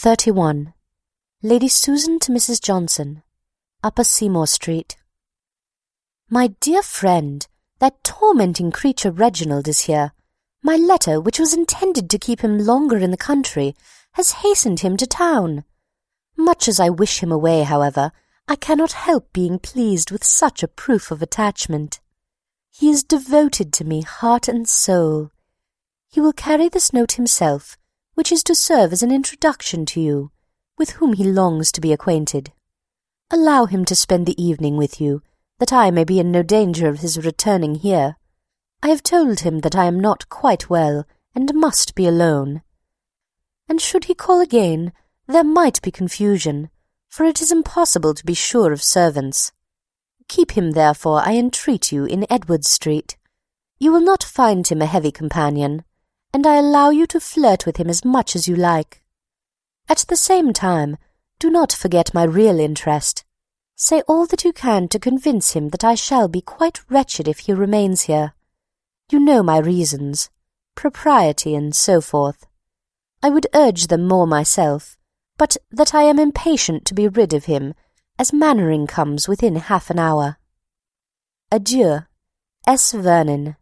31. Lady Susan to Mrs. Johnson. Upper Seymour Street. My dear friend, that tormenting creature Reginald is here. My letter, which was intended to keep him longer in the country, has hastened him to town. Much as I wish him away, however, I cannot help being pleased with such a proof of attachment. He is devoted to me, heart and soul. He will carry this note himself, which is to serve as an introduction to you, with whom he longs to be acquainted. Allow him to spend the evening with you, that I may be in no danger of his returning here. I have told him that I am not quite well, and must be alone. And should he call again, there might be confusion, for it is impossible to be sure of servants. Keep him, therefore, I entreat you, in Edward Street. You will not find him a heavy companion, and I allow you to flirt with him as much as you like. At the same time, do not forget my real interest. Say all that you can to convince him that I shall be quite wretched if he remains here. You know my reasons, propriety, and so forth. I would urge them more myself, but that I am impatient to be rid of him, as Mainwaring comes within half an hour. Adieu. S. Vernon.